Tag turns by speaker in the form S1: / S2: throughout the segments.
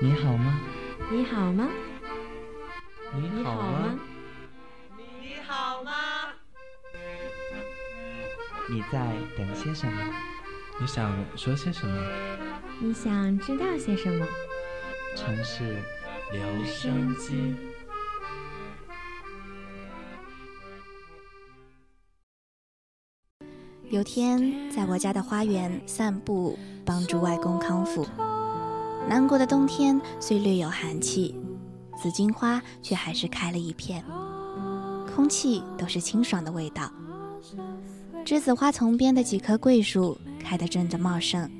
S1: 你好吗？
S2: 你好吗？
S1: 你好吗？
S3: 你好吗？
S1: 你在等些什么？你想说些什么？
S2: 你想知道些什么？
S1: 城市留声机。
S4: 有天在我家的花园散步，帮助外公康复。南国的冬天虽略有寒气，紫荆花却还是开了一片，空气都是清爽的味道。栀子花丛边的几棵桂树开得正的茂盛，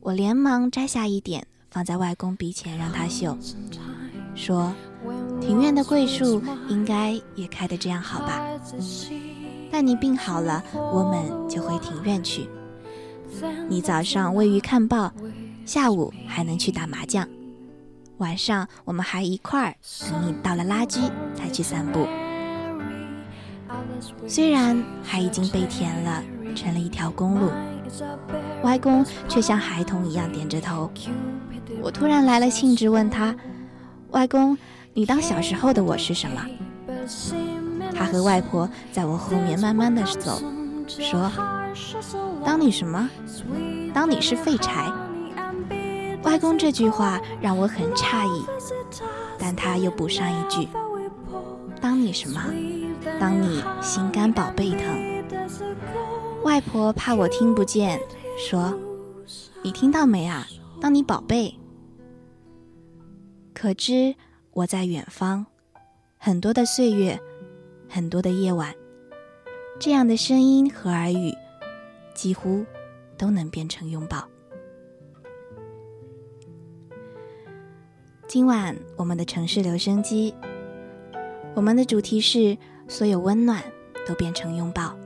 S4: 我连忙摘下一点放在外公鼻前让他嗅，说：“庭院的桂树应该也开得这样好吧？待你病好了，我们就回庭院去。你早上喂鱼看报。”下午还能去打麻将，晚上我们还一块儿等你倒了垃圾才去散步。虽然海已经被填了，成了一条公路，外公却像孩童一样点着头。我突然来了兴致，问他：“外公，你当小时候的我是什么？”他和外婆在我后面慢慢的走，说：“当你什么？当你是废柴。”外公这句话让我很诧异，但他又补上一句：“当你什么？当你心肝宝贝疼。”外婆怕我听不见，说：“你听到没啊？当你宝贝。”可知我在远方，很多的岁月，很多的夜晚，这样的声音和耳语，几乎都能变成拥抱。今晚我们的城市留声机，我们的主题是所有温暖都变成拥抱。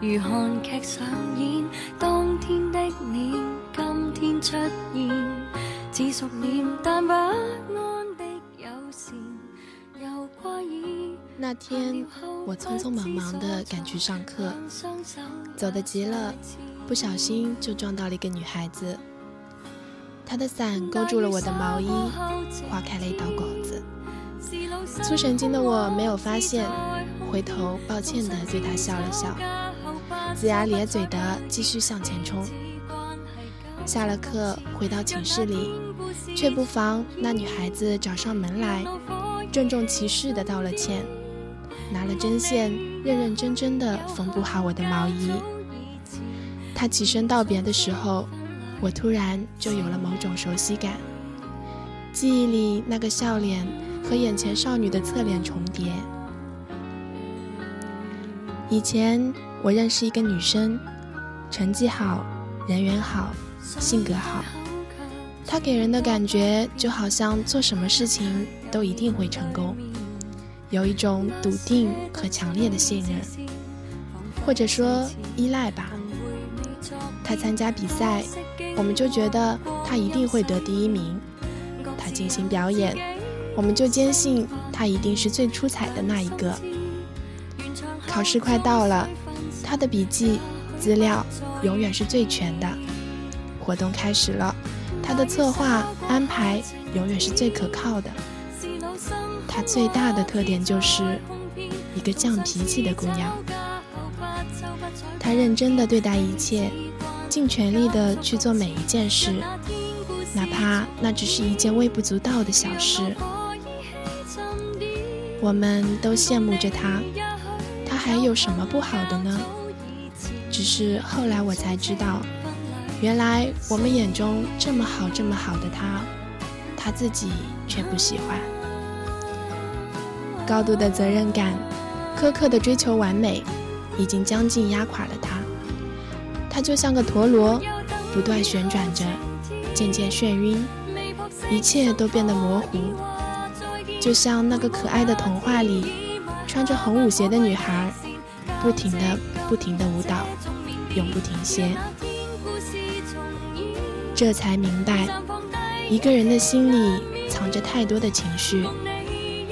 S5: 如韩剧上演。当天的你，今天出现，似熟练但不安的友善，又挂意。
S6: 那天，我匆匆忙忙的赶去上课，走得急了。不小心就撞到了一个女孩子，她的伞勾住了我的毛衣，划开了一道口子。粗神经的我没有发现，回头抱歉地对她笑了笑，龇牙咧嘴的继续向前冲。下了课回到寝室里，却不妨那女孩子找上门来，郑重其事的道了歉，拿了针线，认认真真的缝补好我的毛衣。她起身道别的时候，我突然就有了某种熟悉感。记忆里那个笑脸和眼前少女的侧脸重叠。以前我认识一个女生，成绩好，人缘好，性格好。她给人的感觉就好像做什么事情都一定会成功，有一种笃定和强烈的信任，或者说依赖吧。她参加比赛，我们就觉得她一定会得第一名；她进行表演，我们就坚信她一定是最出彩的那一个。考试快到了，他的笔记资料永远是最全的；活动开始了，他的策划安排永远是最可靠的。他最大的特点就是一个犟脾气的姑娘，她认真的对待一切。尽全力的去做每一件事，哪怕那只是一件微不足道的小事。我们都羡慕着他，他还有什么不好的呢？只是后来我才知道，原来我们眼中这么好、这么好的他，他自己却不喜欢。高度的责任感，苛刻的追求完美，已经将近压垮了他。他就像个陀螺，不断旋转着，渐渐眩晕，一切都变得模糊。就像那个可爱的童话里，穿着红舞鞋的女孩，不停的、不停的舞蹈，永不停歇。这才明白，一个人的心里藏着太多的情绪，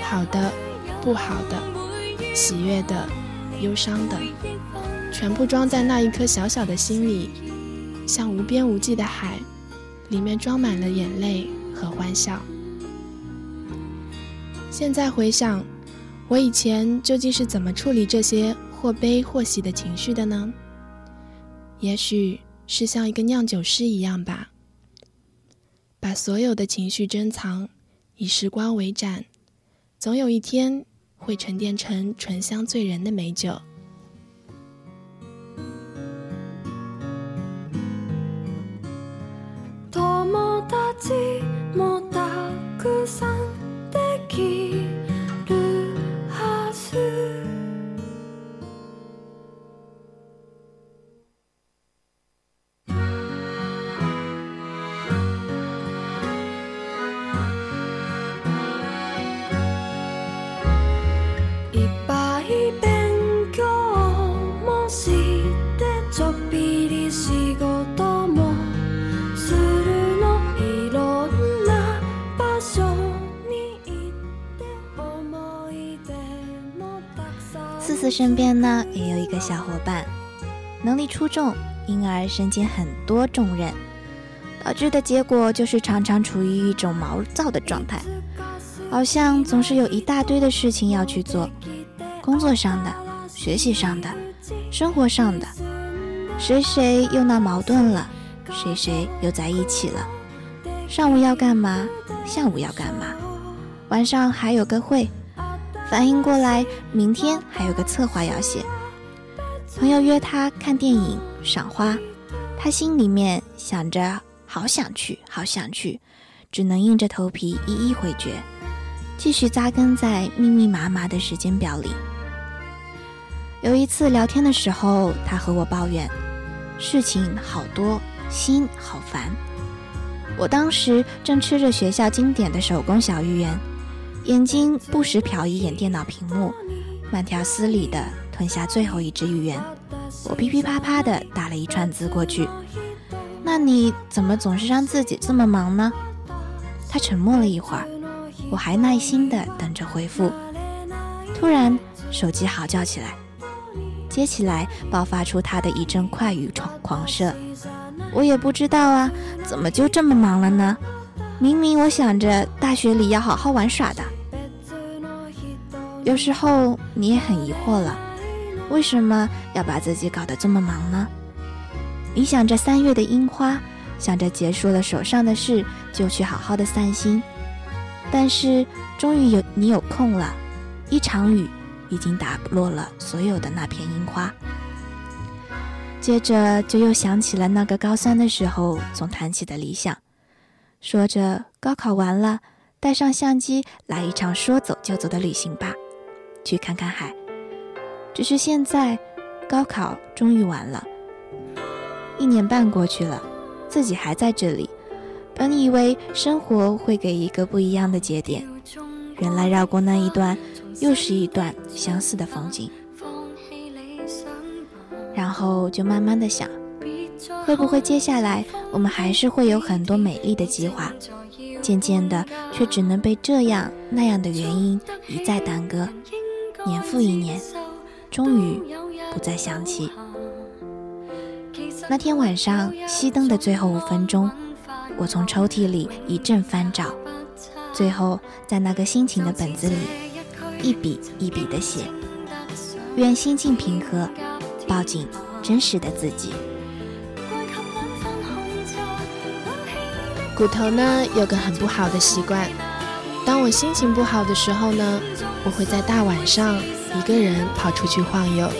S6: 好的、不好的，喜悦的、忧伤的，全部装在那一颗小小的心里，像无边无际的海，里面装满了眼泪和欢笑。现在回想，我以前究竟是怎么处理这些或悲或喜的情绪的呢？也许是像一个酿酒师一样吧，把所有的情绪珍藏，以时光为盏，总有一天会沉淀成醇香醉人的美酒。
S4: 身边呢也有一个小伙伴，能力出众，因而身兼很多重任，导致的结果就是常常处于一种毛躁的状态，好像总是有一大堆的事情要去做，工作上的、学习上的、生活上的，谁谁又闹矛盾了，谁谁又在一起了，上午要干嘛，下午要干嘛，晚上还有个会。反应过来，明天还有个策划要写。朋友约他看电影、赏花，他心里面想着好想去，好想去，只能硬着头皮一一回绝，继续扎根在密密麻麻的时间表里。有一次聊天的时候，他和我抱怨事情好多，心好烦。我当时正吃着学校经典的手工小芋圆。眼睛不时瞟一眼电脑屏幕，慢条斯理地吞下最后一只芋圆。我噼噼啪啪地打了一串字过去。那你怎么总是让自己这么忙呢？他沉默了一会儿，我还耐心地等着回复。突然，手机嚎叫起来，接起来爆发出他的一阵快语狂狂射。我也不知道啊，怎么就这么忙了呢？明明我想着大学里要好好玩耍的，有时候你也很疑惑了，为什么要把自己搞得这么忙呢？你想着三月的樱花，想着结束了手上的事就去好好的散心，但是终于有你有空了，一场雨已经打落了所有的那片樱花，接着就又想起了那个高三的时候总谈起的理想。说着，高考完了，带上相机来一场说走就走的旅行吧，去看看海。只是现在，高考终于完了，一年半过去了，自己还在这里。本以为生活会给一个不一样的节点，原来绕过那一段，又是一段相似的风景。然后就慢慢的想。会不会接下来我们还是会有很多美丽的计划，渐渐的却只能被这样那样的原因一再耽搁，年复一年，终于不再想起。那天晚上熄灯的最后五分钟，我从抽屉里一阵翻找，最后在那个心情的本子里一笔一笔的写，愿心境平和，抱紧真实的自己。
S6: 骨头呢有个很不好的习惯，当我心情不好的时候呢，我会在大晚上一个人跑出去晃悠，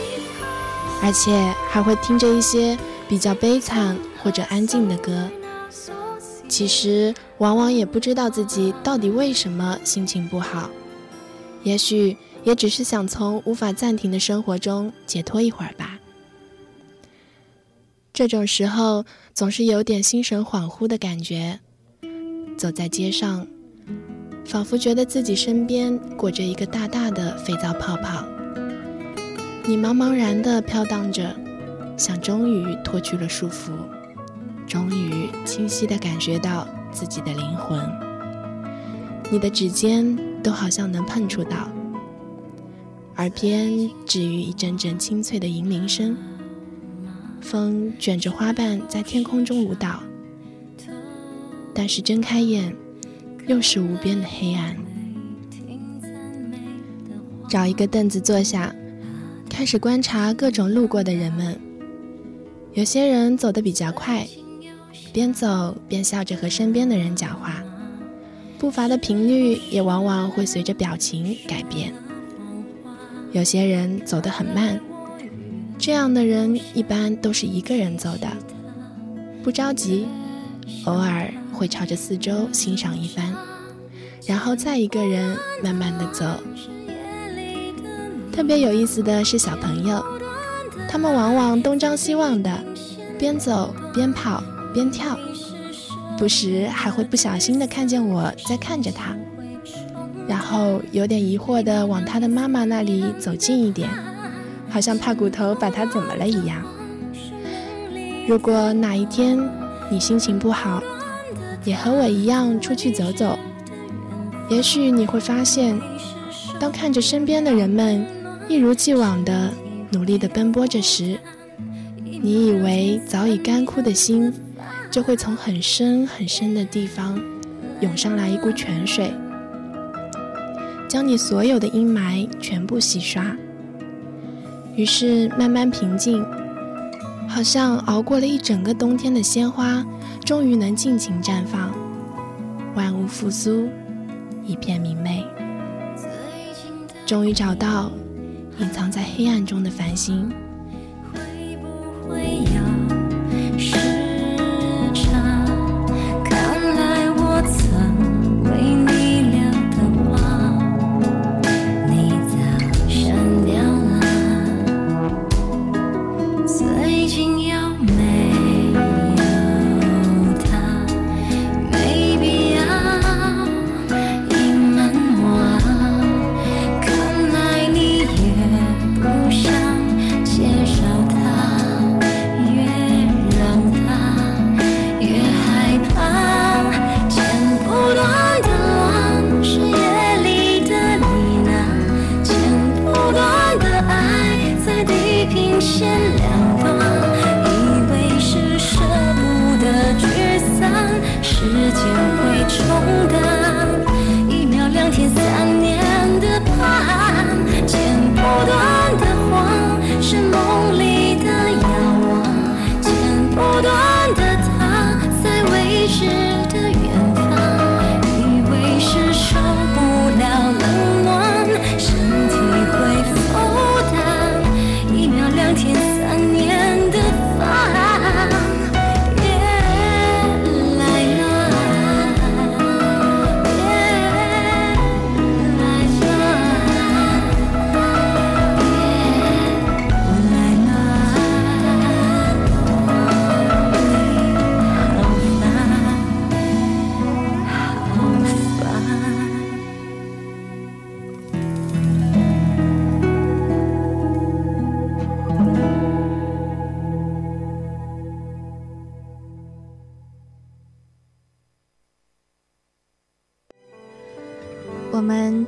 S6: 而且还会听着一些比较悲惨或者安静的歌。其实往往也不知道自己到底为什么心情不好，也许也只是想从无法暂停的生活中解脱一会儿吧。这种时候总是有点心神恍惚的感觉，走在街上，仿佛觉得自己身边裹着一个大大的肥皂泡泡，你茫茫然地飘荡着，像终于脱去了束缚。终于清晰地感觉到自己的灵魂，你的指尖都好像能碰触到，耳边止于一阵阵清脆的银铃声，风卷着花瓣在天空中舞蹈。但是睁开眼，又是无边的黑暗。找一个凳子坐下，开始观察各种路过的人们，有些人走得比较快。边走边笑着和身边的人讲话，步伐的频率也往往会随着表情改变。有些人走得很慢，这样的人一般都是一个人走的，不着急，偶尔会朝着四周欣赏一番，然后再一个人慢慢的走。特别有意思的是小朋友，他们往往东张西望的，边走边跑。边跳，不时还会不小心的看见我在看着他，然后有点疑惑的往他的妈妈那里走近一点，好像怕骨头把他怎么了一样。如果哪一天你心情不好，也和我一样出去走走，也许你会发现，当看着身边的人们一如既往的努力的奔波着时，你以为早已干枯的心。就会从很深很深的地方涌上来一股泉水，将你所有的阴霾全部洗刷。于是慢慢平静，好像熬过了一整个冬天的鲜花，终于能尽情绽放，万物复苏，一片明媚。终于找到隐藏在黑暗中的繁星。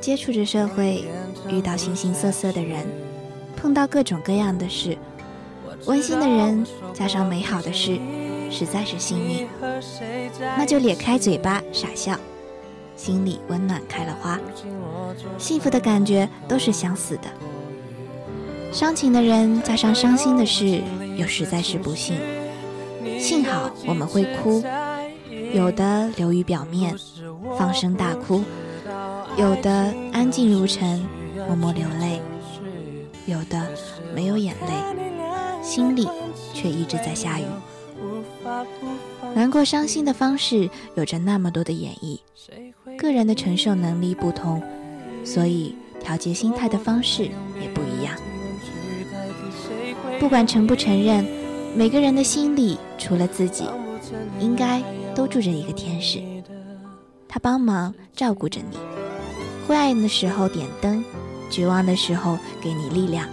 S6: 接触着社会，遇到形形色色的人，碰到各种各样的事，温馨的人加上美好的事，实在是幸运。那就咧开嘴巴傻笑，心里温暖开了花。幸福的感觉都是相似的。伤情的人加上伤心的事，又实在是不幸。幸好我们会哭，有的流于表面，放声大哭。
S4: 有的安静如尘，默默流泪；有的没有眼泪，心里却一直在下雨。难过、伤心的方式有着那么多的演绎，个人的承受能力不同，所以调节心态的方式也不一样。不管承不承认，每个人的心里除了自己，应该都住着一个天使，他帮忙照顾着你，灰暗的时候点灯，绝望的时候给你力量，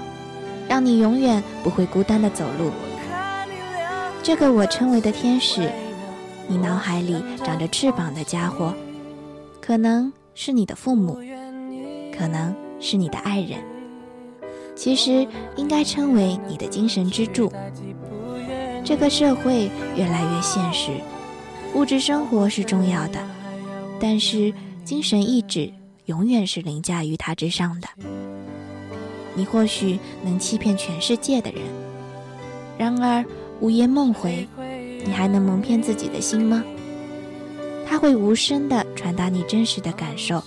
S4: 让你永远不会孤单的走路。这个我称为的天使。你脑海里长着翅膀的家伙，可能是你的父母，可能是你的爱人，其实应该称为你的精神支柱。这个社会越来越现实，物质生活是重要的，但是精神意志永远是凌驾于它之上的。你或许能欺骗全世界的人，然而午夜梦回。你还能蒙骗自己的心吗？它会无声地传达你真实的感受，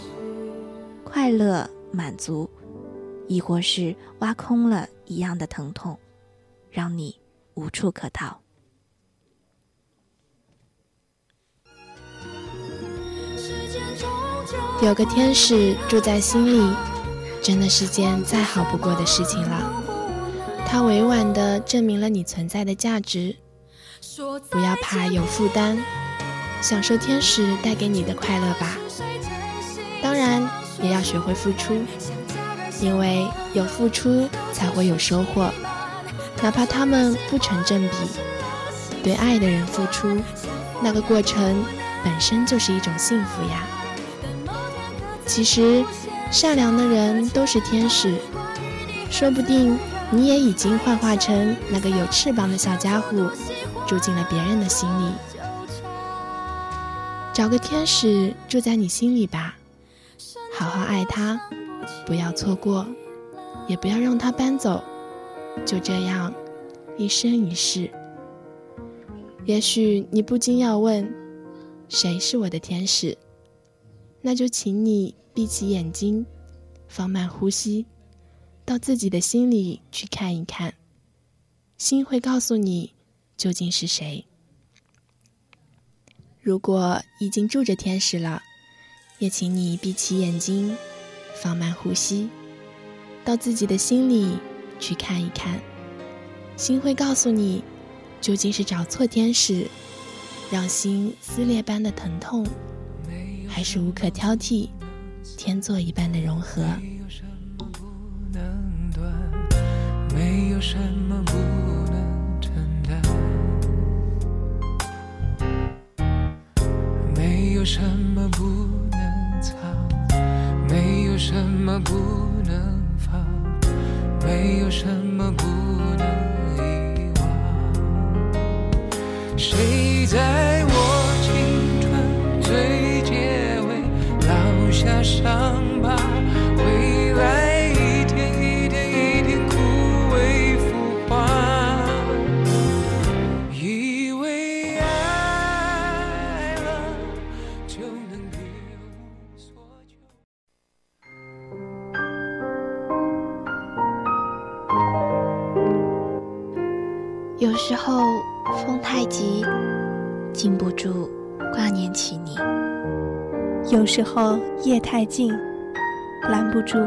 S4: 快乐、满足，亦或是挖空了一样的疼痛，让你无处可逃。
S6: 有个天使住在心里，真的是件再好不过的事情了。它委婉地证明了你存在的价值。不要怕有负担，享受天使带给你的快乐吧。当然，也要学会付出，因为有付出才会有收获，哪怕他们不成正比。对爱的人付出，那个过程本身就是一种幸福呀。其实，善良的人都是天使，说不定你也已经幻化成那个有翅膀的小家伙。住进了别人的心里，找个天使住在你心里吧，好好爱他，不要错过，也不要让他搬走，就这样，一生一世。也许你不禁要问，谁是我的天使？那就请你闭起眼睛，放慢呼吸，到自己的心里去看一看，心会告诉你。究竟是谁？如果已经住着天使了，也请你闭起眼睛，放慢呼吸，到自己的心里去看一看。心会告诉你，究竟是找错天使，让心撕裂般的疼痛，还是无可挑剔，天作一般的融合。没有什么不能断没有什么不能藏？没有什么不能放？没有什么不能遗忘？谁在
S4: 时候风太急，禁不住挂念起你；
S7: 有时候夜太静，拦不住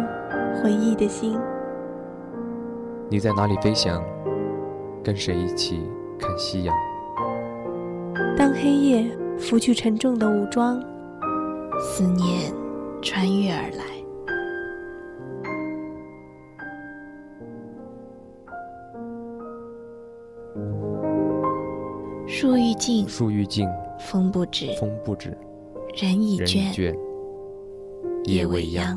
S7: 回忆的心。
S8: 你在哪里飞翔？跟谁一起看夕阳？
S7: 当黑夜拂去沉重的武装，
S4: 思念穿越而来。树欲静，
S8: 树欲静，
S4: 风不止，
S8: 风不止，
S4: 人已倦，
S8: 夜未央。